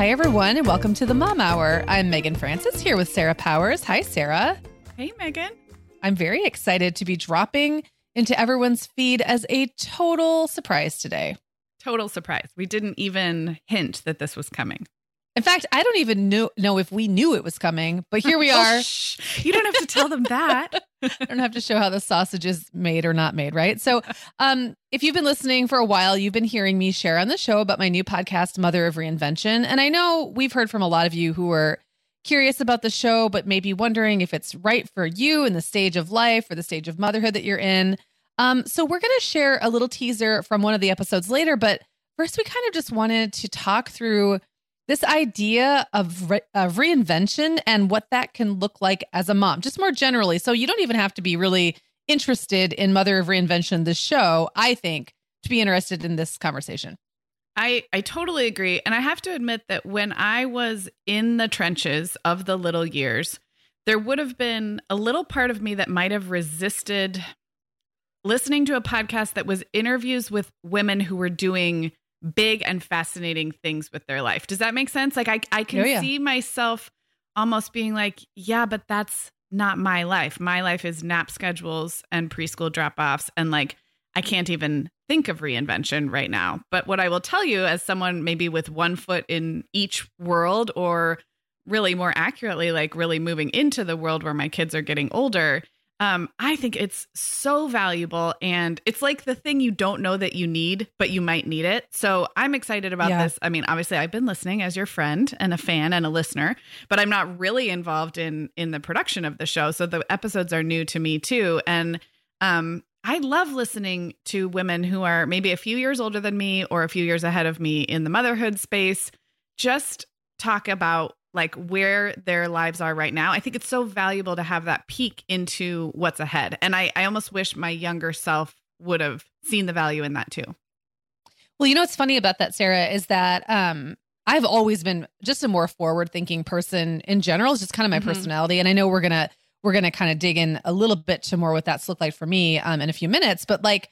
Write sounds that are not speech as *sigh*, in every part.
Hi, everyone, and welcome to the Mom Hour. I'm Meagan Francis here with Sarah Powers. Hi, Sarah. Hey, Meagan. I'm very excited to be dropping into everyone's feed as a total surprise today. Total surprise. We didn't even hint that this was coming. In fact, I don't even know, know if we knew it was coming, but here we *laughs* oh, are. oh, you don't have to tell them that. *laughs* I don't have to show how the sausage is made or not made, right? So, um, if you've been listening for a while, you've been hearing me share on the show about my new podcast, Mother of Reinvention. And I know we've heard from a lot of you who are curious about the show, but maybe wondering if it's right for you in the stage of life or the stage of motherhood that you're in. Um, so we're going to share a little teaser from one of the episodes later, but first we kind of just wanted to talk through this idea of, re- of reinvention and what that can look like as a mom, just more generally. So you don't even have to be really interested in Mother of Reinvention, this show, I think, to be interested in this conversation. I, I totally agree. And I have to admit that when I was in the trenches of the little years, there would have been a little part of me that might have resisted listening to a podcast that was interviews with women who were doing big and fascinating things with their life. Does that make sense? Like I I can oh, yeah. see myself almost being like, yeah, but that's not my life. My life is nap schedules and preschool drop-offs and like I can't even think of reinvention right now. But what I will tell you as someone maybe with one foot in each world or really more accurately like really moving into the world where my kids are getting older um, I think it's so valuable. And it's like the thing you don't know that you need, but you might need it. So I'm excited about yeah. this. I mean, obviously I've been listening as your friend and a fan and a listener, but I'm not really involved in in the production of the show. So the episodes are new to me too. And um I love listening to women who are maybe a few years older than me or a few years ahead of me in the motherhood space. Just talk about like where their lives are right now. I think it's so valuable to have that peek into what's ahead. And I, I almost wish my younger self would have seen the value in that too. Well, you know what's funny about that, Sarah, is that um, I've always been just a more forward thinking person in general. It's just kind of my mm-hmm. personality. And I know we're gonna we're gonna kind of dig in a little bit to more what that's looked like for me um, in a few minutes. But like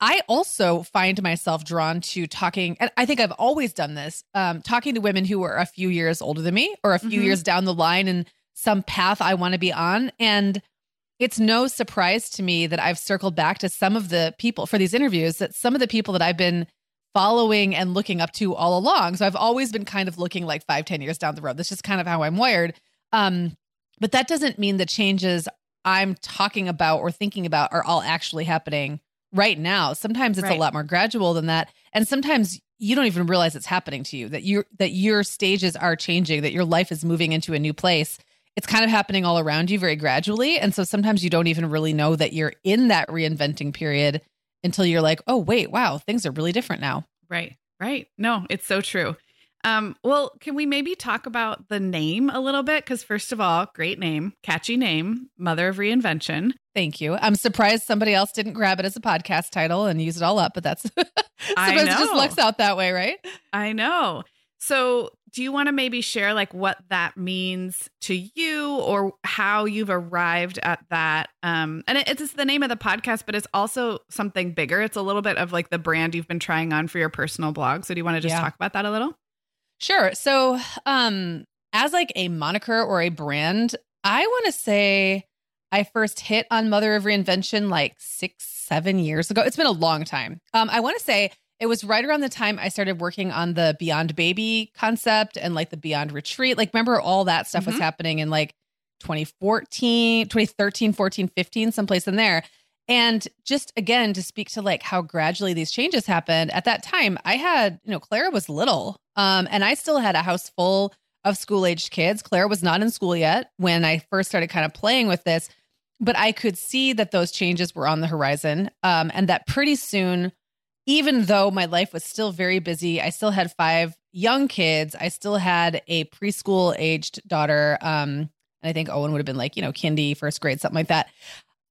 I also find myself drawn to talking, and I think I've always done this, um, talking to women who are a few years older than me or a few mm-hmm. years down the line in some path I want to be on. And it's no surprise to me that I've circled back to some of the people for these interviews, that some of the people that I've been following and looking up to all along. So I've always been kind of looking like five, ten years down the road. That's just kind of how I'm wired. Um, but that doesn't mean the changes I'm talking about or thinking about are all actually happening right now. Sometimes it's right. a lot more gradual than that. And sometimes you don't even realize it's happening to you that you that your stages are changing, that your life is moving into a new place. It's kind of happening all around you very gradually. And so sometimes you don't even really know that you're in that reinventing period until you're like, "Oh, wait, wow, things are really different now." Right. Right. No, it's so true. Um, well, can we maybe talk about the name a little bit? Because, first of all, great name, catchy name, Mother of Reinvention. Thank you. I'm surprised somebody else didn't grab it as a podcast title and use it all up, but that's *laughs* I sometimes know. it just lucks out that way, right? I know. So, do you want to maybe share like what that means to you or how you've arrived at that? Um, and it, it's the name of the podcast, but it's also something bigger. It's a little bit of like the brand you've been trying on for your personal blog. So, do you want to just Yeah. talk about that a little? Sure. So, um, as like a moniker or a brand, I want to say I first hit on Mother of Reinvention like six, seven years ago. It's been a long time. Um, I want to say it was right around the time I started working on the Beyond Baby concept and like the Beyond Retreat. Like, remember all that stuff was Mhm. happening in like 2014, 2013, 14, 15, someplace in there. And just again, to speak to like how gradually these changes happened at that time, I had, you know, Clara was little. Um, and I still had a house full of school aged kids. Clara was not in school yet when I first started kind of playing with this, but I could see that those changes were on the horizon. Um, and that pretty soon, even though my life was still very busy, I still had five young kids. I still had a preschool aged daughter. Um, and I think Owen would have been like, you know, kindy, first grade, something like that.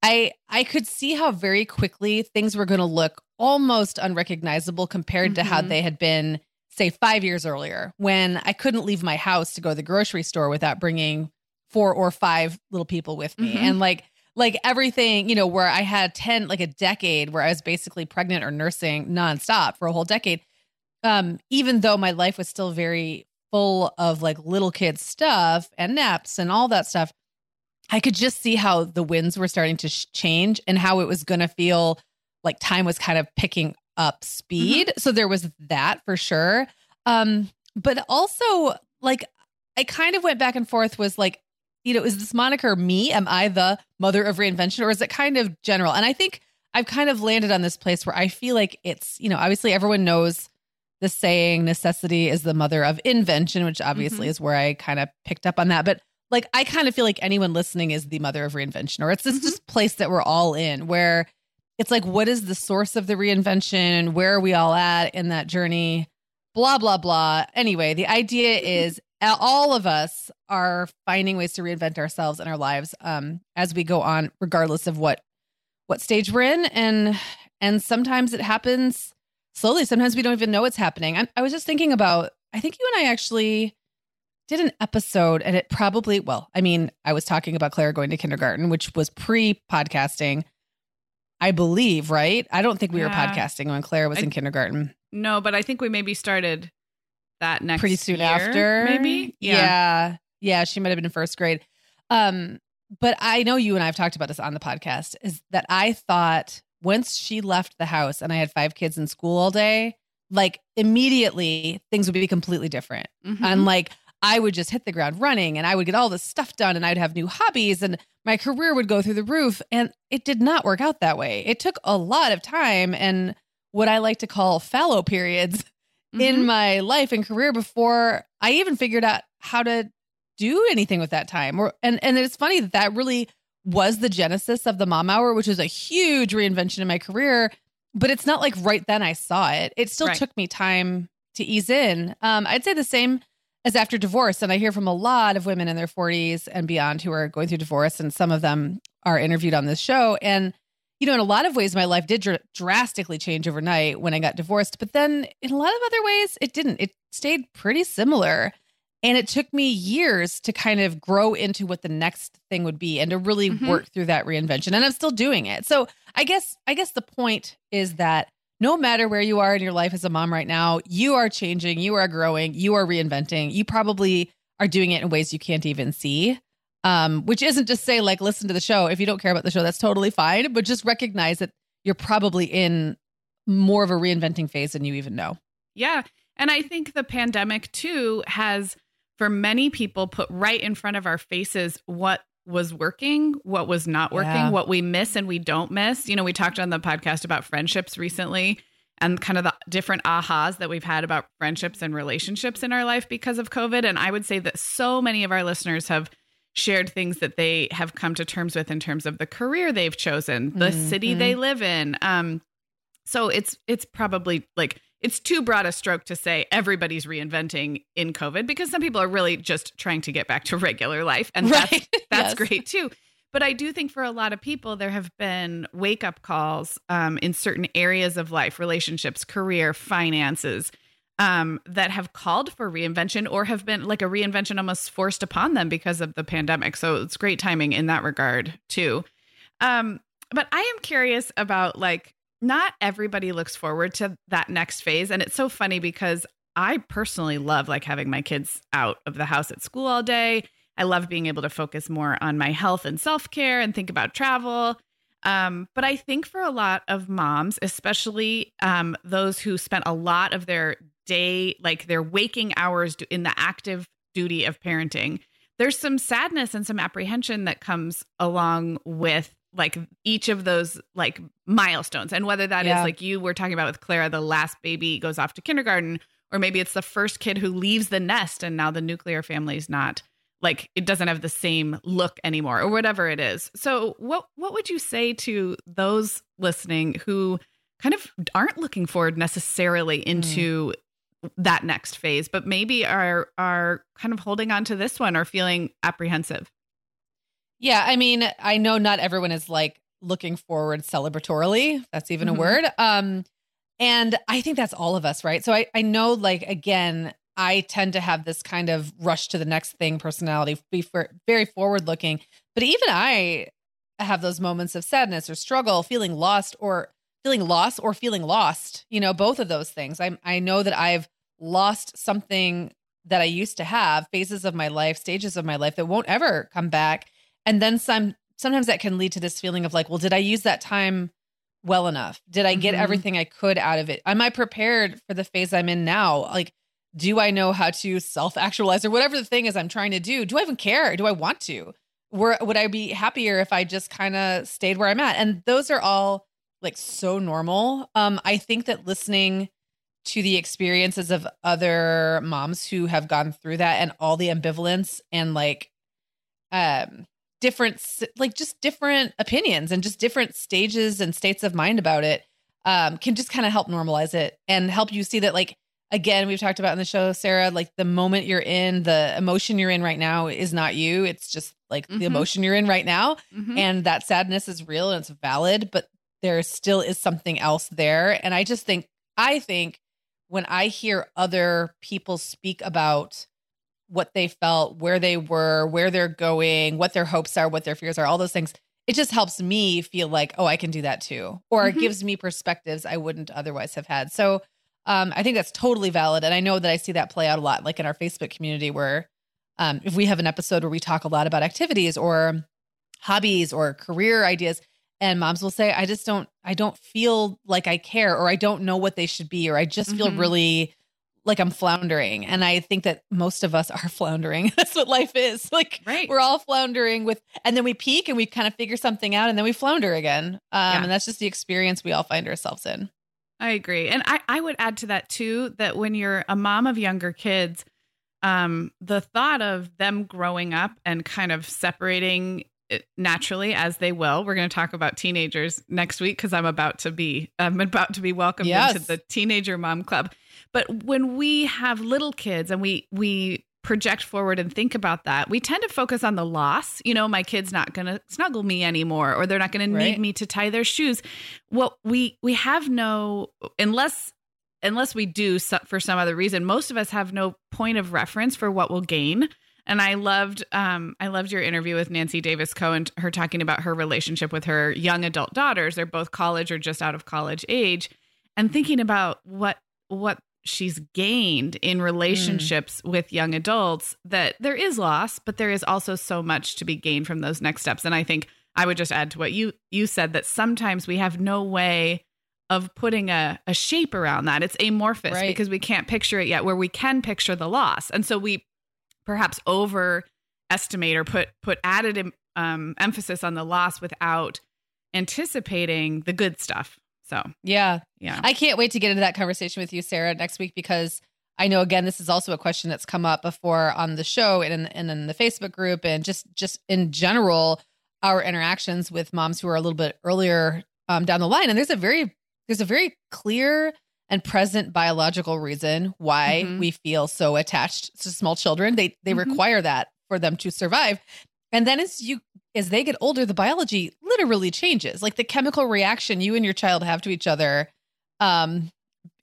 I I could see how very quickly things were going to look almost unrecognizable compared to how Mhm. they had been say 5 years earlier when I couldn't leave my house to go to the grocery store without bringing four or five little people with me Mhm. and like like everything, you know, where I had 10 like a decade where I was basically pregnant or nursing nonstop for a whole decade. Um even though my life was still very full of like little kid stuff and naps and all that stuff, I could just see how the winds were starting to sh- change and how it was going to feel like time was kind of picking up speed. So there was that for sure. Um, but also, like, I kind of went back and forth was like, you know, is this moniker me? Am I the mother of reinvention or is it kind of general? And I think I've kind of landed on this place where I feel like it's, you know, obviously everyone knows the saying necessity is the mother of invention, which obviously is where I kind of picked up on that. But like I kind of feel like anyone listening is the mother of reinvention, or it's this Mhm. just place that we're all in where it's like, what is the source of the reinvention? Where are we all at in that journey? Blah, blah, blah. Anyway, the idea *laughs* is all of us are finding ways to reinvent ourselves and our lives um, as we go on, regardless of what what stage we're in. And and sometimes it happens slowly. Sometimes we don't even know what's happening. I, I was just thinking about, I think you and I actually did an episode and it probably, well, I mean, I was talking about Claire going to kindergarten, which was pre podcasting, I believe, right? I don't think we were podcasting when Claire was I- in kindergarten. No, but I think we maybe started that next Pretty soon year, after. maybe. Yeah. yeah. She might have been in first grade. Um, but I know you and I have talked about this on the podcast is that I thought once she left the house and I had five kids in school all day, like immediately things would be completely different. Mhm. And like I would just hit the ground running and I would get all this stuff done and I'd have new hobbies and my career would go through the roof. And it did not work out that way. It took a lot of time and what I like to call fallow periods in Mhm. my life and career before I even figured out how to do anything with that time. Or and and it's funny that that really was the genesis of the mom hour, which was a huge reinvention in my career. But it's not like right then I saw it. It still Right. took me time to ease in. Um, I'd say the same as after divorce, and I hear from a lot of women in their 40s and beyond who are going through divorce, and some of them are interviewed on this show. And you know, in a lot of ways, my life did dr- drastically change overnight when I got divorced. But then in a lot of other ways, it didn't. It stayed pretty similar. And it took me years to kind of grow into what the next thing would be and to really Mhm. work through that reinvention. And I'm still doing it. So I guess, I guess the point is that no matter where you are in your life as a mom right now, you are changing, you are growing, you are reinventing. You probably are doing it in ways you can't even see um, which isn't to say like listen to the show. If you don't care about the show, that's totally fine. But just recognize that you're probably in more of a reinventing phase than you even know. Yeah. And I think the pandemic too has, for many people, put right in front of our faces what was working, what was not working, Yeah. what we miss and we don't miss. You know, we talked on the podcast about friendships recently and kind of the different ahas that we've had about friendships and relationships in our life because of COVID. And I would say that so many of our listeners have shared things that they have come to terms with in terms of the career they've chosen, the city Mhm. they live in. Um, so it's it's probably like it's too broad a stroke to say everybody's reinventing in COVID because some people are really just trying to get back to *laughs* regular life. And right. that's, *laughs* that's yes. great too. But I do think for a lot of people, there have been wake up calls um, in certain areas of life, relationships, career, finances, um, that have called for reinvention or have been like a reinvention almost forced upon them because of the pandemic. So it's great timing in that regard too. Um, but I am curious about like not everybody looks forward to that next phase, and it's so funny because I personally love like having my kids out of the house at school all day. I love being able to focus more on my health and self care and think about travel. Um, but I think for a lot of moms, especially um, those who spent a lot of their day, like their waking hours in the active duty of parenting, there's some sadness and some apprehension that comes along with like each of those like milestones and whether that yeah. is like you were talking about with clara the last baby goes off to kindergarten or maybe it's the first kid who leaves the nest and now the nuclear family is not like it doesn't have the same look anymore or whatever it is so what what would you say to those listening who kind of aren't looking forward necessarily mm. into mm. That next phase but maybe are are kind of holding on to this one or feeling apprehensive yeah, I mean, I know not everyone is like looking forward celebratorily. That's even mm-hmm. a word. Um, and I think that's all of us, right? So I, I know, like, again, I tend to have this kind of rush to the next thing personality, be for, very forward looking. But even I have those moments of sadness or struggle, feeling lost or feeling lost or feeling lost, you know, both of those things. I I know that I've lost something that I used to have, phases of my life, stages of my life that won't ever come back. And then some sometimes that can lead to this feeling of like well did i use that time well enough? Did i get mm-hmm. everything i could out of it? Am i prepared for the phase i'm in now? Like do i know how to self actualize or whatever the thing is i'm trying to do? Do i even care? Do i want to? Were, would i be happier if i just kind of stayed where i'm at? And those are all like so normal um i think that listening to the experiences of other moms who have gone through that and all the ambivalence and like um different like just different opinions and just different stages and states of mind about it um, can just kind of help normalize it and help you see that like again we've talked about in the show sarah like the moment you're in the emotion you're in right now is not you it's just like mm-hmm. the emotion you're in right now mm-hmm. and that sadness is real and it's valid but there still is something else there and i just think i think when i hear other people speak about what they felt, where they were, where they're going, what their hopes are, what their fears are, all those things. It just helps me feel like, oh, I can do that too. Or mm-hmm. it gives me perspectives I wouldn't otherwise have had. So um, I think that's totally valid. And I know that I see that play out a lot, like in our Facebook community, where um, if we have an episode where we talk a lot about activities or hobbies or career ideas, and moms will say, I just don't, I don't feel like I care, or I don't know what they should be, or I just feel mm-hmm. really like I'm floundering. And I think that most of us *laughs* are floundering. *laughs* That's what life is. *laughs* Like right. we're all floundering with and then we peak and we kind of figure something out and then we flounder again. Um, yeah. and that's just the experience we all find ourselves in. I agree. And I, I would add to that too that when you're a mom of younger kids, um, the thought of them growing up and kind of separating naturally as they will. We're going to talk about teenagers next week because I'm about to be I'm about to be welcomed yes. into the teenager mom club. But when we have little kids and we we project forward and think about that, we tend to focus on the loss. You know, my kid's not going to snuggle me anymore or they're not going right. to need me to tie their shoes. Well, we we have no unless unless we do for some other reason, most of us have no point of reference for what we'll gain. And I loved um, I loved your interview with Nancy Davis Kho, her talking about her relationship with her young adult daughters. They're both college or just out of college age, and thinking about what what she's gained in relationships mm. with young adults that there is loss but there is also so much to be gained from those next steps and i think i would just add to what you you said that sometimes we have no way of putting a, a shape around that it's amorphous right. because we can't picture it yet where we can picture the loss and so we perhaps overestimate or put put added um, emphasis on the loss without anticipating the good stuff so, yeah. Yeah. I can't wait to get into that conversation with you, Sarah, next week because I know again this is also a question that's come up before on the show and in, and in the Facebook group and just just in general our interactions with moms who are a little bit earlier um, down the line and there's a very there's a very clear and present biological reason why Mhm. we feel so attached to small children. They they Mhm. require that for them to survive. And then as you as they get older, the biology literally changes. Like the chemical reaction you and your child have to each other, um,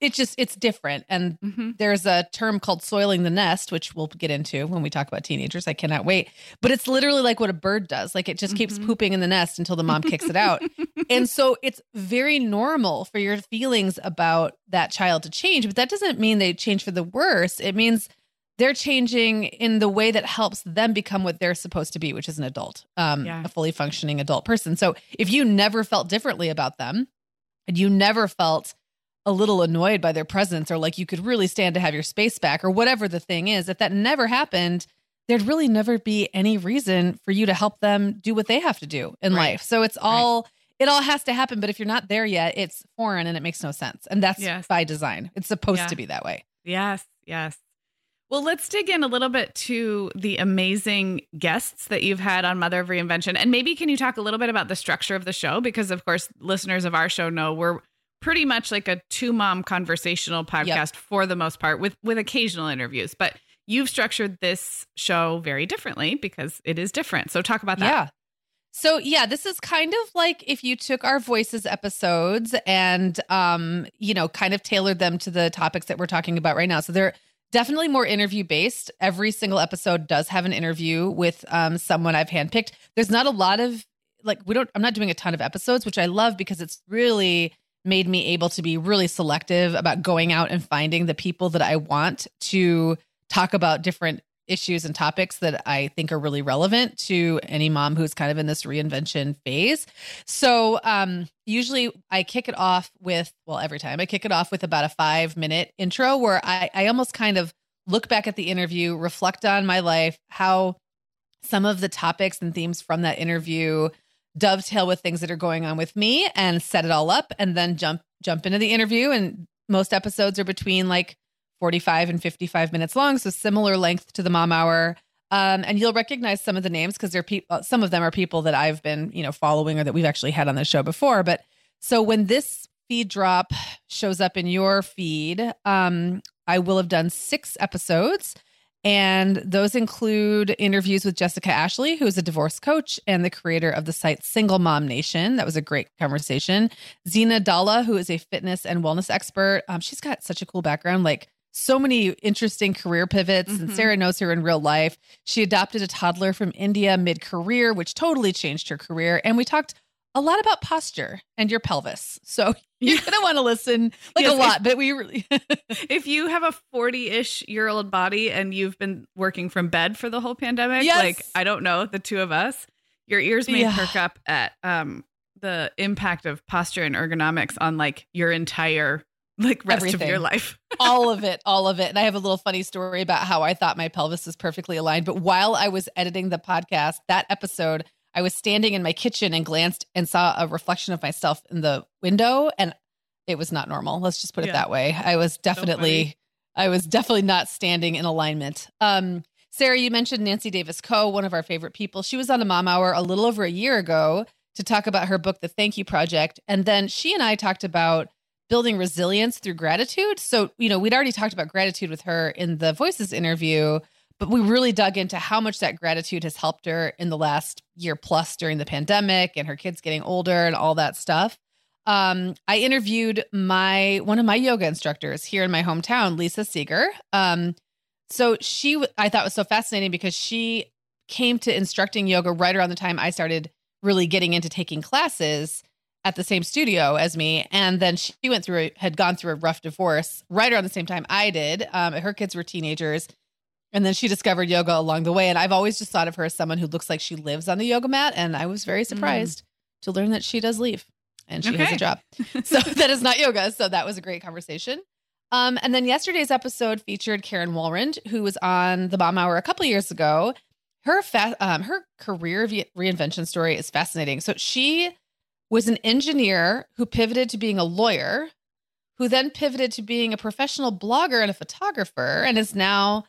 it just it's different. And hmm there's a term called soiling the nest, which we'll get into when we talk about teenagers. I cannot wait. But it's literally like what a bird does. Like it just keeps Mhm. pooping in the nest until the mom kicks it out. *laughs* And so it's very normal for your feelings about that child to change, but that doesn't mean they change for the worse. It means they're changing in the way that helps them become what they're supposed to be, which is an adult, um, Yeah. a fully functioning adult person. So if you never felt differently about them and you never felt a little annoyed by their presence or like you could really stand to have your space back or whatever the thing is, if that never happened, there'd really never be any reason for you to help them do what they have to do in Right. life. So it's all it all has to happen, but if you're not there yet, it's foreign and it makes no sense. And that's Yes. by design. It's supposed Yeah. to be that way. Yes, yes. Well, let's dig in a little bit to the amazing guests that you've had on Mother of Reinvention. And maybe can you talk a little bit about the structure of the show? Because, of course, listeners of our show know we're pretty much like a two mom conversational podcast for the most part, with, with occasional interviews. But you've structured this show very differently because it is different. So, talk about that. Yeah. So yeah, this is kind of like if you took our voices episodes and um, you know, kind of tailored them to the topics that we're talking about right now. So they're definitely more interview based. Every single episode does have an interview with um someone I've handpicked. There's not a lot of like we don't I'm not doing a ton of episodes, which I love because it's really made me able to be really selective about going out and finding the people that I want to talk about different issues and topics that I think are really relevant to any mom who's kind of in this reinvention phase. So, um, usually I kick it off with, well, every time I kick it off with about a five minute intro where I, I almost kind of look back at the interview, reflect on my life, how some of the topics and themes from that interview dovetail with things that are going on with me and set it all up and then jump jump into the interview. And most episodes are between like 45 and 55 minutes long so similar length to the mom hour. Um, and you'll recognize some of the names because they're people some of them are people that i've been you know following or that we've actually had on the show before. But so when this feed drop shows up in your feed um, i will have done six episodes and those include interviews with Jessica Ashley, who is a divorce coach and the creator of the site Single Mom Nation. That was a great conversation. Zena Dalla, who is a fitness and wellness expert. Um, she's got such a cool background, like so many interesting career pivots. And Mhm. Sarah knows her in real life. She adopted a toddler from India mid career, which totally changed her career. And we talked a lot about posture and your pelvis. So *laughs* you're going to want to listen like Yes, a lot, but we really. *laughs* If you have a 40 ish year old body and you've been working from bed for the whole pandemic, Yes. like, I don't know, the two of us, your ears may Yeah. perk up at um, the impact of posture and ergonomics on like your entire like rest of your life. *laughs* all of it, all of it. And I have a little funny story about how I thought my pelvis was perfectly aligned. But while I was editing the podcast, that episode, I was standing in my kitchen and glanced and saw a reflection of myself in the window, and it was not normal. Let's just put it Yeah. that way. I was definitely, I was definitely not standing in alignment. Um, Sarah, you mentioned Nancy Davis Kho, one of our favorite people. She was on a Mom Hour a little over a year ago to talk about her book, The Thank You Project, and then she and I talked about building resilience through gratitude. So, you know, we'd already talked about gratitude with her in the Voices interview, but we really dug into how much that gratitude has helped her in the last year plus during the pandemic and her kids getting older and all that stuff. Um, I interviewed my one of my yoga instructors here in my hometown, Lisa Seeger. Um, so she, I thought was so fascinating because she came to instructing yoga right around the time I started really getting into taking classes at the same studio as me. And then she went through, had gone through a rough divorce right around the same time I did. Um, her kids were teenagers. And then she discovered yoga along the way. And I've always just thought of her as someone who looks like she lives on the yoga mat. And I was very surprised to learn that she does leave and she has a job. *laughs* So that is not yoga. So that was a great conversation. Um, and then yesterday's episode featured Karen Walrond, who was on the Mom Hour a couple years ago. Her fa- um, her career ve- reinvention story is fascinating. So she was an engineer who pivoted to being a lawyer, who then pivoted to being a professional blogger and a photographer, and is now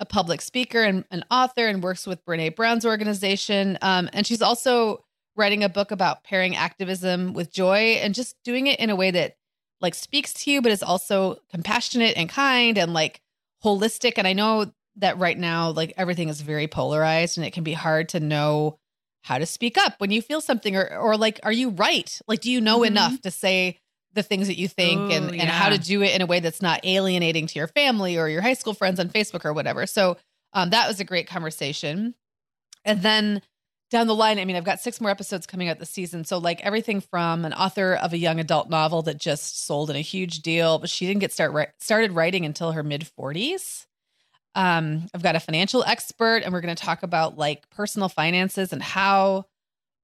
a public speaker and an author and works with Brene Brown's organization. Um, and she's also writing a book about pairing activism with joy and just doing it in a way that like speaks to you, but is also compassionate and kind and like holistic. And I know that right now, like everything is very polarized and it can be hard to know how to speak up when you feel something or or like are you right? Like do you know mm-hmm. enough to say the things that you think Ooh, and, yeah. and how to do it in a way that's not alienating to your family or your high school friends on Facebook or whatever. So um, that was a great conversation. And then down the line, I mean, I've got six more episodes coming out this season. So, like everything from an author of a young adult novel that just sold in a huge deal, but she didn't get start started writing until her mid 40s. Um, I've got a financial expert, and we're going to talk about like personal finances and how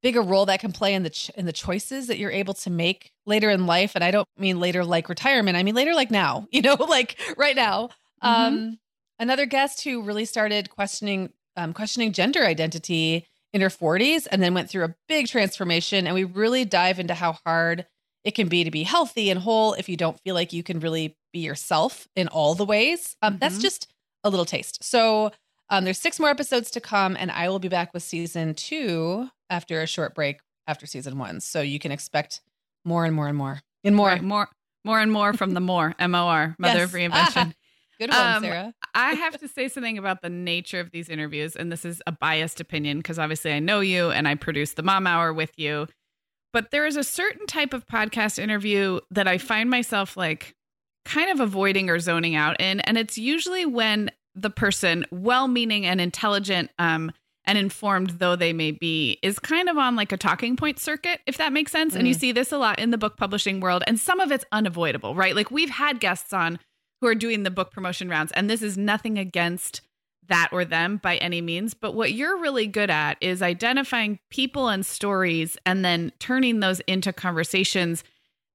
big a role that can play in the ch- in the choices that you're able to make later in life. And I don't mean later like retirement; I mean later like now. *laughs* You know, like right now. Mm-hmm. Um, another guest who really started questioning um, questioning gender identity in her 40s and then went through a big transformation. And we really dive into how hard it can be to be healthy and whole if you don't feel like you can really be yourself in all the ways. Um, mm-hmm. That's just a little taste. So um, there's six more episodes to come, and I will be back with season two after a short break after season one. So you can expect more and more and more and more, right, more, more and more from the more *laughs* M O R Mother yes. of Reinvention. *laughs* Good one, um, Sarah. I have to say something about the nature of these interviews, and this is a biased opinion because obviously I know you and I produce the Mom Hour with you. But there is a certain type of podcast interview that I find myself like kind of avoiding or zoning out in, and it's usually when the person, well-meaning and intelligent, um, and informed though they may be, is kind of on like a talking point circuit, if that makes sense. Mm. And you mm. see this a lot in the book publishing world, and some of it's unavoidable, right? Like we've had guests on who are doing the book promotion rounds. And this is nothing against that or them by any means. But what you're really good at is identifying people and stories and then turning those into conversations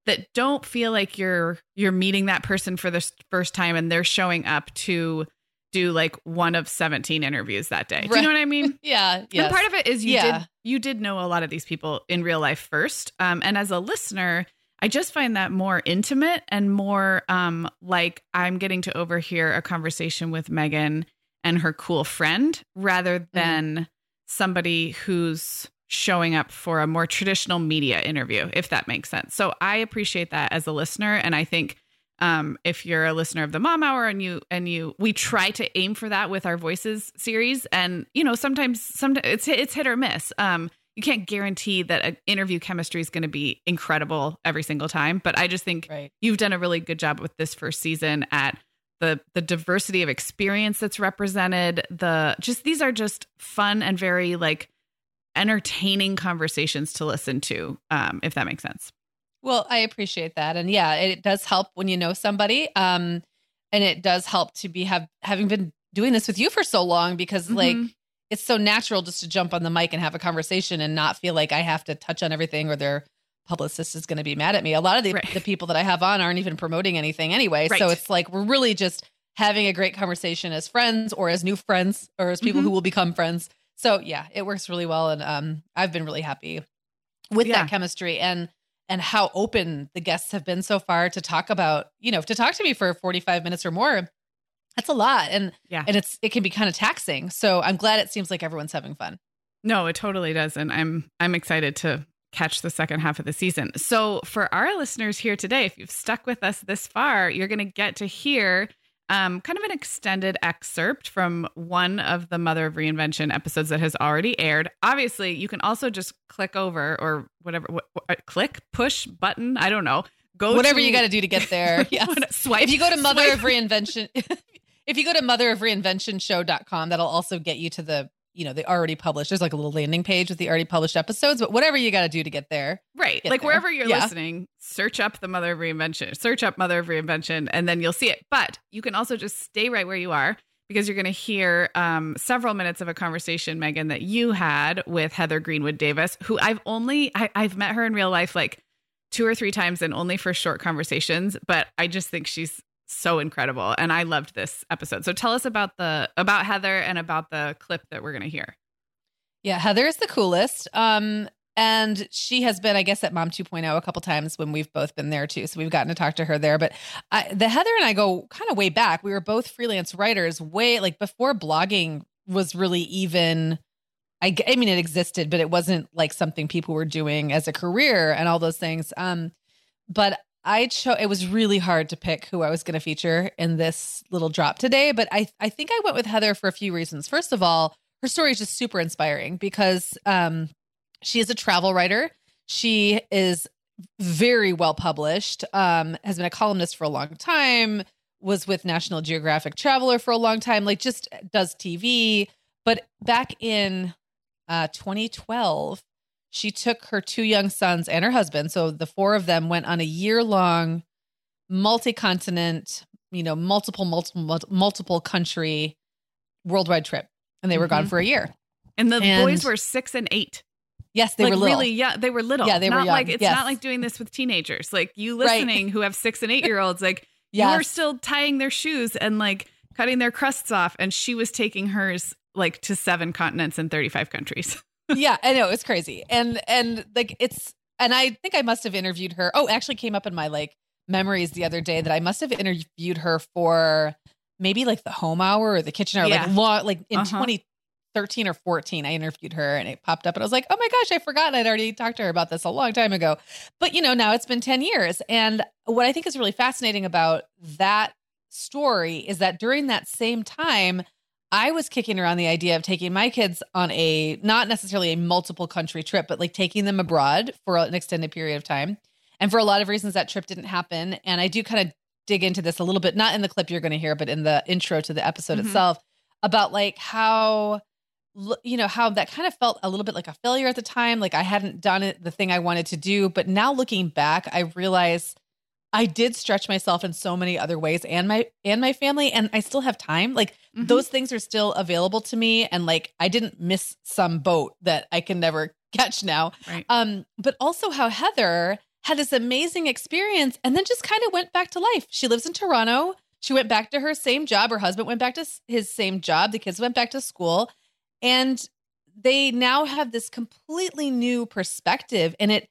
that don't feel like you're you're meeting that person for the first time and they're showing up to do like one of 17 interviews that day. Do you know what I mean? *laughs* yeah. Yes. And part of it is you yeah. did you did know a lot of these people in real life first. Um, and as a listener, I just find that more intimate and more um, like I'm getting to overhear a conversation with Meagan and her cool friend rather mm-hmm. than mm. somebody who's showing up for a more traditional media interview, if that makes sense. So I appreciate that as a listener. And I think um, if you're a listener of the mom hour and you and you we try to aim for that with our voices series and you know sometimes sometimes it's it's hit or miss um you can't guarantee that an interview chemistry is going to be incredible every single time. But I just think right. you've done a really good job with this first season at the the diversity of experience that's represented. The just these are just fun and very like entertaining conversations to listen to, um, if that makes sense. Well, I appreciate that, and yeah, it does help when you know somebody, um, and it does help to be have having been doing this with you for so long because mm-hmm. like it's so natural just to jump on the mic and have a conversation and not feel like I have to touch on everything or their publicist is going to be mad at me. A lot of the, right. the people that I have on aren't even promoting anything anyway. Right. So it's like we're really just having a great conversation as friends or as new friends or as people mm-hmm. who will become friends. So yeah, it works really well. And um, I've been really happy with yeah. that chemistry and and how open the guests have been so far to talk about, you know, to talk to me for 45 minutes or more that's a lot. And yeah. And it's it can be kind of taxing. So I'm glad it seems like everyone's having fun. No, it totally does. And I'm I'm excited to catch the second half of the season. So for our listeners here today, if you've stuck with us this far, you're gonna get to hear um, kind of an extended excerpt from one of the Mother of Reinvention episodes that has already aired. Obviously, you can also just click over or whatever, what, what, click, push button. I don't know. Go whatever to, you got to do to get there. *laughs* yes. swipe. If you go to Mother swipe. of Reinvention, *laughs* if you go to Mother of Reinvention motherofreinventionshow.com, that'll also get you to the you know, they already published. There's like a little landing page with the already published episodes, but whatever you got to do to get there. Right. Get like there. wherever you're yeah. listening, search up the Mother of Reinvention, search up Mother of Reinvention, and then you'll see it. But you can also just stay right where you are because you're going to hear um, several minutes of a conversation, Meagan, that you had with Heather Greenwood Davis, who I've only, I, I've met her in real life like two or three times and only for short conversations, but I just think she's so incredible. And i loved this episode. So tell us about the about heather and about the clip that we're going to hear. Yeah heather is the coolest. Um and she has been i guess at mom 2.0 a couple times when we've both been there too. So we've gotten to talk to her there. But I, the heather and i go kind of way back. We were both freelance writers way like before blogging was really even I, I mean it existed but it wasn't like something people were doing as a career and all those things. Um but I chose it was really hard to pick who I was going to feature in this little drop today, but I I think I went with Heather for a few reasons. First of all, her story is just super inspiring because um she is a travel writer. She is very well published, um, has been a columnist for a long time, was with National Geographic Traveler for a long time, like just does TV. But back in uh, 2012, she took her two young sons and her husband. So the four of them went on a year long, multi continent, you know, multiple, multiple, multiple country worldwide trip. And they were mm-hmm. gone for a year. And the and, boys were six and eight. Yes, they like were little. really yeah, they were little. Yeah, they not were young. like it's yes. not like doing this with teenagers. Like you listening right. who have six and eight year olds, like yes. you are still tying their shoes and like cutting their crusts off. And she was taking hers like to seven continents and 35 countries. *laughs* yeah, I know. It's crazy. And and like it's and I think I must have interviewed her. Oh, actually came up in my like memories the other day that I must have interviewed her for maybe like the home hour or the kitchen hour, yeah. like long, like in uh-huh. 20 13 or 14, I interviewed her and it popped up and I was like, oh my gosh, I forgot I'd already talked to her about this a long time ago. But, you know, now it's been 10 years. And what I think is really fascinating about that story is that during that same time, I was kicking around the idea of taking my kids on a not necessarily a multiple country trip, but like taking them abroad for an extended period of time. And for a lot of reasons, that trip didn't happen. And I do kind of dig into this a little bit, not in the clip you're going to hear, but in the intro to the episode mm-hmm. itself about like how you know how that kind of felt a little bit like a failure at the time like i hadn't done it the thing i wanted to do but now looking back i realize i did stretch myself in so many other ways and my and my family and i still have time. Like mm-hmm. those things are still available to me and like i didn't miss some boat that i can never *laughs* catch now. Right. um but also how heather had this amazing experience and then just kind of went back to life. She lives in toronto. She went back to her same job. Her husband went back to his same job. The kids went back to school. And they now have this completely new perspective and it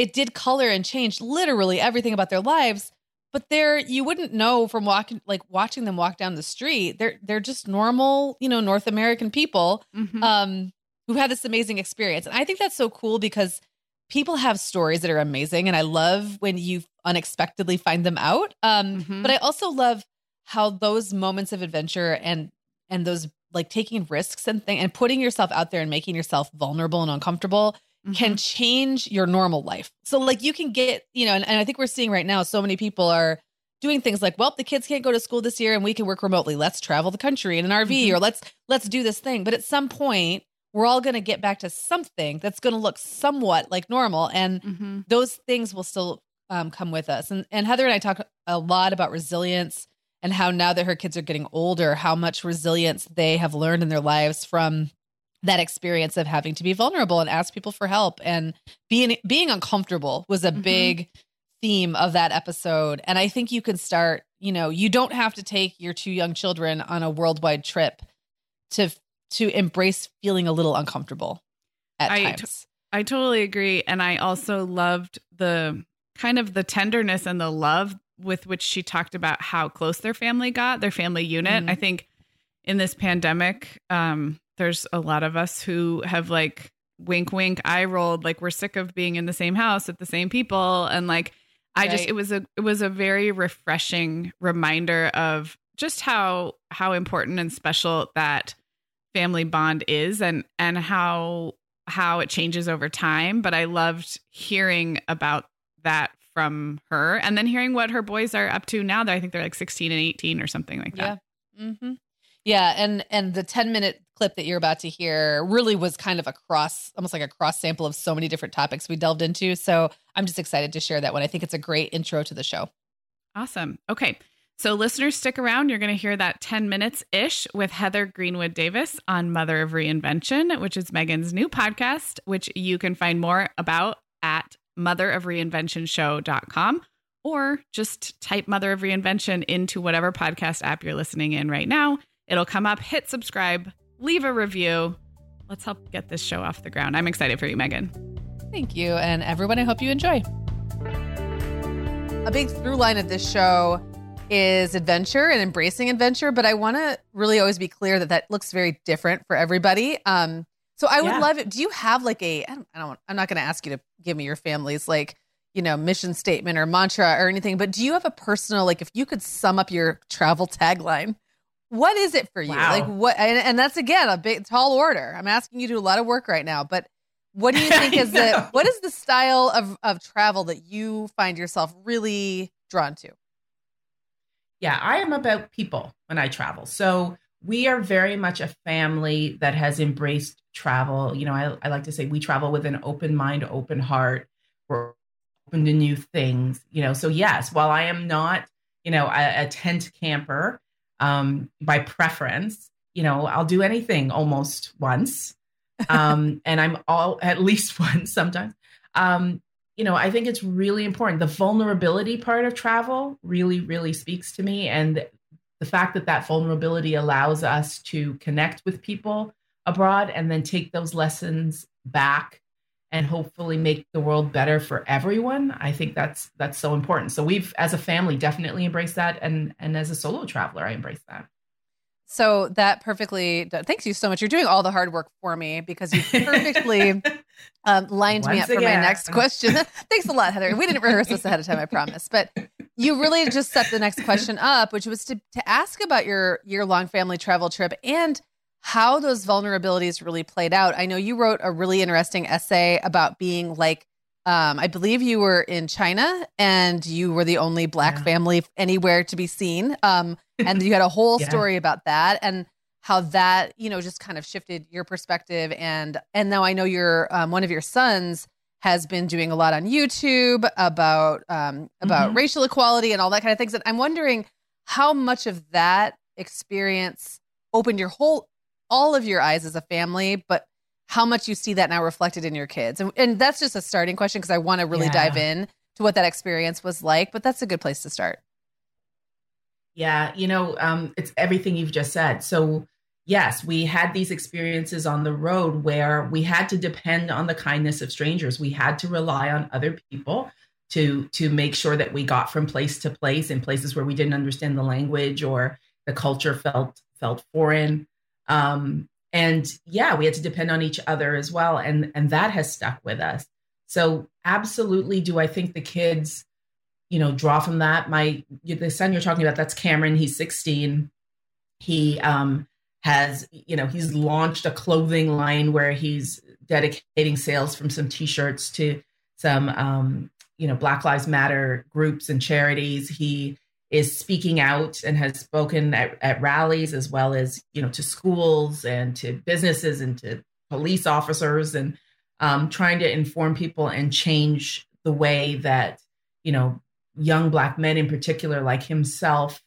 it did color and change literally everything about their lives but they're you wouldn't know from walking like watching them walk down the street they're they're just normal you know north american people mm-hmm. um who had this amazing experience and i think that's so cool because people have stories that are amazing and i love when you unexpectedly find them out um mm-hmm. but i also love how those moments of adventure and and those like taking risks and thing and putting yourself out there and making yourself vulnerable and uncomfortable mm-hmm. can change your normal life. So like you can get, you know, and, and I think we're seeing right now so many people are doing things like, well, the kids can't go to school this year and we can work remotely. Let's travel the country in an RV mm-hmm. or let's let's do this thing. But at some point, we're all going to get back to something that's going to look somewhat like normal and mm-hmm. those things will still um, come with us. And and Heather and I talk a lot about resilience and how now that her kids are getting older, how much resilience they have learned in their lives from that experience of having to be vulnerable and ask people for help and being being uncomfortable was a mm-hmm. big theme of that episode and i think you can start you know you don't have to take your two young children on a worldwide trip to to embrace feeling a little uncomfortable at I times t- I totally agree and i also loved the kind of the tenderness and the love with which she talked about how close their family got, their family unit. Mm-hmm. I think in this pandemic, um, there's a lot of us who have like wink, wink, eye rolled, like we're sick of being in the same house with the same people, and like I right. just it was a it was a very refreshing reminder of just how how important and special that family bond is, and and how how it changes over time. But I loved hearing about that from her and then hearing what her boys are up to now that I think they're like 16 and 18 or something like that. Yeah. Mm-hmm. Yeah. And, and the 10 minute clip that you're about to hear really was kind of a cross, almost like a cross sample of so many different topics we delved into. So I'm just excited to share that one. I think it's a great intro to the show. Awesome. Okay. So, listeners, stick around. You're going to hear that 10 minutes ish with Heather Greenwood Davis on Mother of Reinvention, which is Meagan's new podcast, which you can find more about at motherofreinventionshow.com or just type Mother of Reinvention into whatever podcast app you're listening in right now. It'll come up, hit subscribe, leave a review. Let's help get this show off the ground. I'm excited for you, Meagan. Thank you. And everyone, I hope you enjoy. A big through line of this show is adventure and embracing adventure, but I want to really always be clear that that looks very different for everybody. Um, so I would yeah. love it. Do you have like a? I don't. I don't I'm not going to ask you to give me your family's like you know, mission statement or mantra or anything, but do you have a personal, like, if you could sum up your travel tagline, what is it for you? Wow. Like, what, and, and, that's again a big, tall order. I'm asking you to do a lot of work right now, but what do you *laughs* think is the, what is the style of, of travel that you find yourself really drawn to? Yeah, I am about people when I travel. So we are very much a family that has embraced travel. You know, I, I like to say we travel with an open mind, open heart. We're open to new things, you know. So yes, while I am not, you know, a, a tent camper um, by preference, you know, I'll do anything almost once. Um, *laughs* and I'm all at least *laughs* once sometimes. Um, you know, I think it's really important. The vulnerability part of travel really, really speaks to me. And the fact that that vulnerability allows us to connect with people abroad and then take those lessons back and hopefully make the world better for everyone. I think that's that's so important. So we've as a family definitely embraced that. And and as a solo traveler i embrace that. So that perfectly thanks you so much. You're doing all the hard work for me because you perfectly *laughs* um, lined Once me up again. for my next question. *laughs* Thanks a lot heather. We didn't rehearse this ahead of time i promise. But you really just set the next question up which was to, to ask about your year long family travel trip and how those vulnerabilities really played out. I know you wrote a really interesting essay about being like, um, I believe you were in China and you were the only black yeah. family anywhere to be seen. Um, and you had a whole *laughs* yeah. story about that and how that, you know, just kind of shifted your perspective. And, and now I know your, um, one of your sons has been doing a lot on YouTube about, um, about mm-hmm. racial equality and all that kind of things. And I'm wondering how much of that experience opened your whole all of your eyes as a family, but how much you see that now reflected in your kids. And, and that's just a starting question because I want to really yeah. dive in to what that experience was like, but that's a good place to start. Yeah, you know, um, it's everything you've just said. So, yes, we had these experiences on the road where we had to depend on the kindness of strangers. We had to rely on other people to to make sure that we got from place to place in places where we didn't understand the language or the culture felt felt foreign. Um, and yeah, we had to depend on each other as well. And, and that has stuck with us. So absolutely. Do I think the kids, you know, draw from that? My, the son you're talking about, that's Cameron. He's 16. He, um, has, you know, he's launched a clothing line where he's dedicating sales from some t-shirts to some, um, you know, Black Lives Matter groups and charities. He is speaking out and has spoken at, at rallies as well as you know to schools and to businesses and to police officers and um, trying to inform people and change the way that you know young black men in particular like himself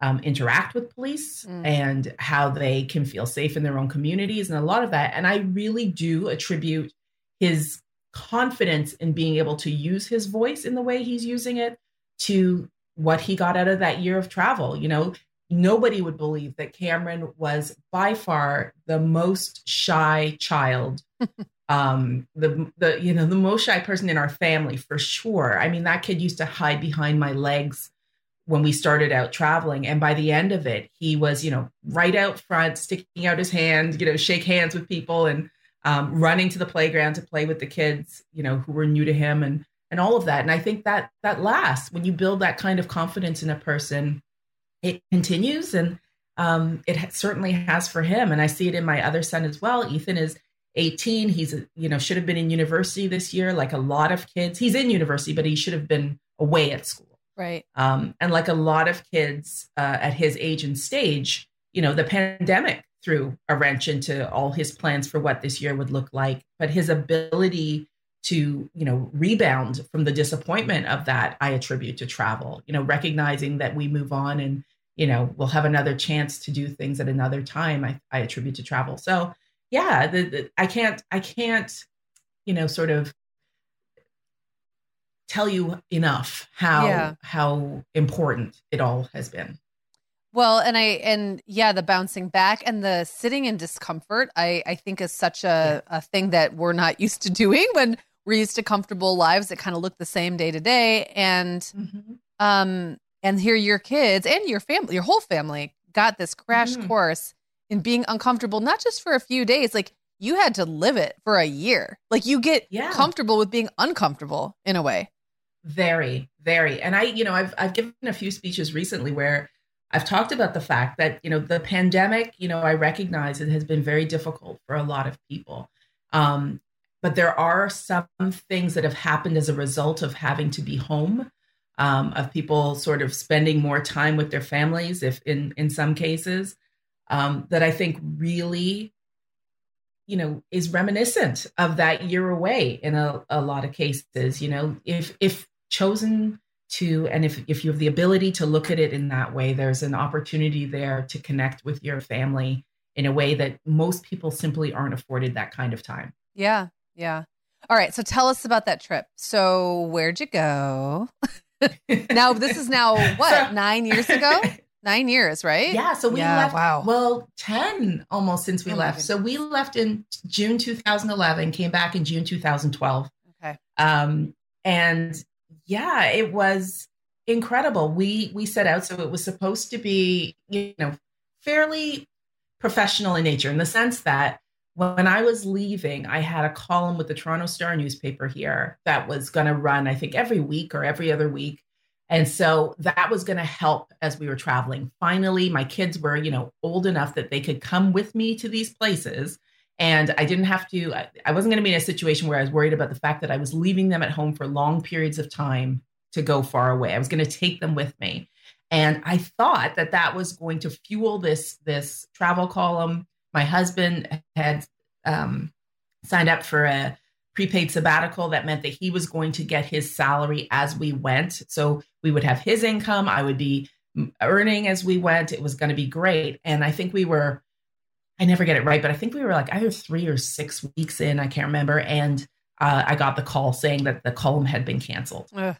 um, interact with police mm. and how they can feel safe in their own communities and a lot of that and i really do attribute his confidence in being able to use his voice in the way he's using it to what he got out of that year of travel. You know, nobody would believe that Cameron was by far the most shy child. *laughs* um the the you know the most shy person in our family for sure i mean that kid used to hide behind my legs when we started out traveling and by the end of it he was you know right out front sticking out his hand you know shake hands with people and um, running to the playground to play with the kids you know who were new to him and and all of that. And I think that that lasts when you build that kind of confidence in a person, it continues and um, it certainly has for him. And I see it in my other son as well. Ethan is 18. He's, you know, should have been in university this year, like a lot of kids. He's in university, but he should have been away at school. Right. Um, and like a lot of kids uh, at his age and stage, you know, the pandemic threw a wrench into all his plans for what this year would look like. But his ability to you know rebound from the disappointment of that i attribute to travel you know recognizing that we move on and you know we'll have another chance to do things at another time i, I attribute to travel so yeah the, the, i can't i can't you know sort of tell you enough how yeah. how important it all has been well, and I and yeah, the bouncing back and the sitting in discomfort, I I think is such a, yeah. a thing that we're not *laughs* used to doing when we're used to comfortable lives that kind of look the same day to day and mm-hmm. um and here your kids and your family your whole family got this crash mm-hmm. course in being uncomfortable not just for a few days like you had to live it for a year like you get yeah. comfortable with being uncomfortable in a way Very, very. And I, you know, I've I've given a few speeches recently where I've talked about the fact that, you know, the pandemic, you know, I recognize it has been very difficult for a lot of people. Um, but there are some things that have happened as a result of having to be home, um, of people sort of spending more time with their families, if in in some cases, um, that I think really you know is reminiscent of that year away in a, a lot of cases you know. If if chosen to and if if you have the ability to look at it in that way there's an opportunity there to connect with your family in a way that most people simply aren't afforded that kind of time. Yeah yeah all right so tell us about that trip so where'd you go *laughs* now this is now *laughs* what nine years ago *laughs* Nine years, right? Yeah. So we yeah, left, wow. well, 10 almost since we oh left. So we left in June 2011, came back in June 2012. Okay. Um, and yeah, it was incredible. We, we set out, so it was supposed to be, you know, fairly professional in nature in the sense that when I was leaving, I had a column with the Toronto Star newspaper here that was going to run, I think, every week or every other week. And so that was going to help as we were traveling. Finally, my kids were, you know, old enough that they could come with me to these places. And I didn't have to, I wasn't going to be in a situation where I was worried about the fact that I was leaving them at home for long periods of time to go far away. I was going to take them with me. And I thought that that was going to fuel this, this travel column. My husband had um, signed up for a prepaid sabbatical that meant that he was going to get his salary as we went. So we would have his income, I would be earning as we went. It was going to be great. And I think we were, I never get it right, but I think we were like either three or six weeks in, I can't remember. And uh, I got the call saying that the column had been canceled. Ugh.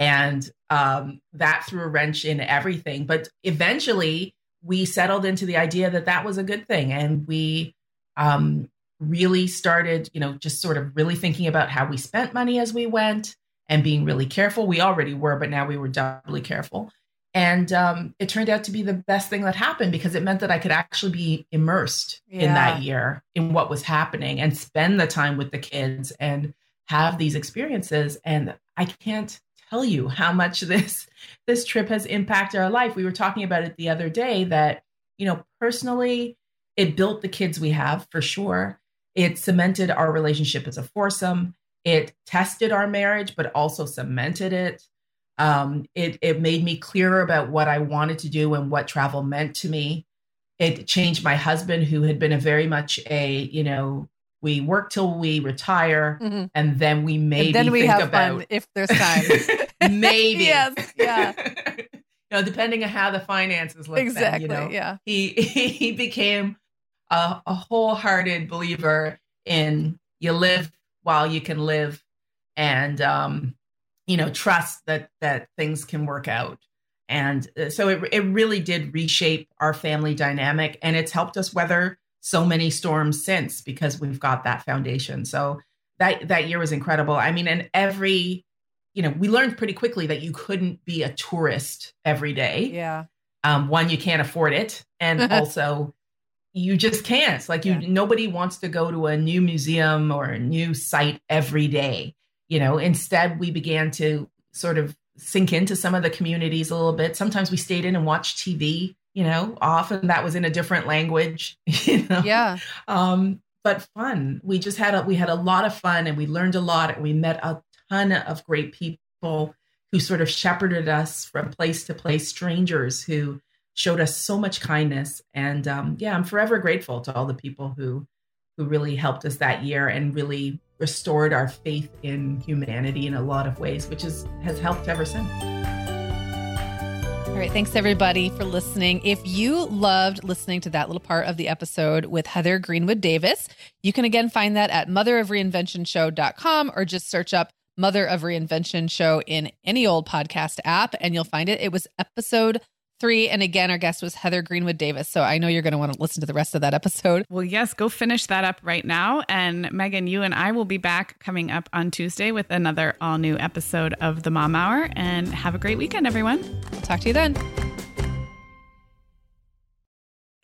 And um, that threw a wrench in everything. But eventually, we settled into the idea that that was a good thing. And we um, really started, you know, just sort of really thinking about how we spent money as we went and being really careful. We already were, but now we were doubly careful. And um, it turned out to be the best thing that happened because it meant that I could actually be immersed yeah. in that year in what was happening and spend the time with the kids and have these experiences. And I can't tell you how much *laughs* this this trip has impacted our life. We were talking about it the other day that, you know, personally, it built the kids we have for sure. It cemented our relationship as a foursome. It tested our marriage, but also cemented it. Um, it, it made me clearer about what I wanted to do and what travel meant to me. It changed my husband, who had been a very much a, you know, we work till we retire and mm-hmm. then we maybe and then we think have about fun if there's time. *laughs* *laughs* maybe. yes. Yeah. *laughs* you know, depending on how the finances look. Exactly. Then, you know, yeah. He he became a, a wholehearted believer in you live while you can live and um, you know trust that that things can work out and uh, so it, it really did reshape our family dynamic and it's helped us weather so many storms since because we've got that foundation so that that year was incredible i mean and every you know we learned pretty quickly that you couldn't be a tourist every day yeah um, one you can't afford it and *laughs* also you just can't. Like you, yeah. nobody wants to go to a new museum or a new site every day. You know, instead we began to sort of sink into some of the communities a little bit. Sometimes we stayed in and watched TV. You know, often that was in a different language. *laughs* You know, yeah. Um, but fun. We just had a we had a lot of fun, and we learned a lot, and we met a ton of great people who sort of shepherded us from place to place. Strangers who showed us so much kindness. And um, yeah, I'm forever grateful to all the people who who really helped us that year and really restored our faith in humanity in a lot of ways, which is has helped ever since. All right. Thanks, everybody, for listening. If you loved listening to that little part of the episode with Heather Greenwood Davis, you can again find that at motherofreinventionshow.com or just search up Mother of Reinvention Show in any old podcast app and you'll find it. It was episode three. And again, our guest was Heather Greenwood Davis. So I know you're going to want to listen to the rest of that episode. Well, yes, go finish that up right now. And Meagan, you and I will be back coming up on Tuesday with another all new episode of the Mom Hour. And have a great weekend, everyone. talk to you then.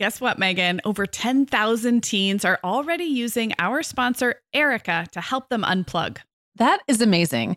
Guess what, Meagan? Over 10,000 teens are already using our sponsor, Erika, to help them unplug. That is amazing.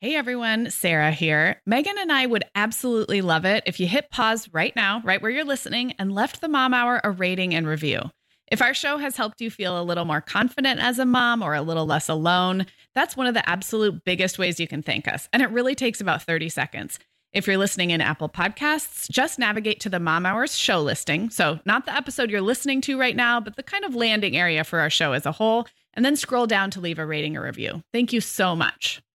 Hey everyone, Sarah here. Meagan and I would absolutely love it if you hit pause right now, right where you're listening, and left the Mom Hour a rating and review. If our show has helped you feel a little more confident as a mom or a little less alone, that's one of the absolute biggest ways you can thank us. And it really takes about 30 seconds. If you're listening in Apple Podcasts, just navigate to the Mom Hours show listing. So, not the episode you're listening to right now, but the kind of landing area for our show as a whole, and then scroll down to leave a rating or review. Thank you so much.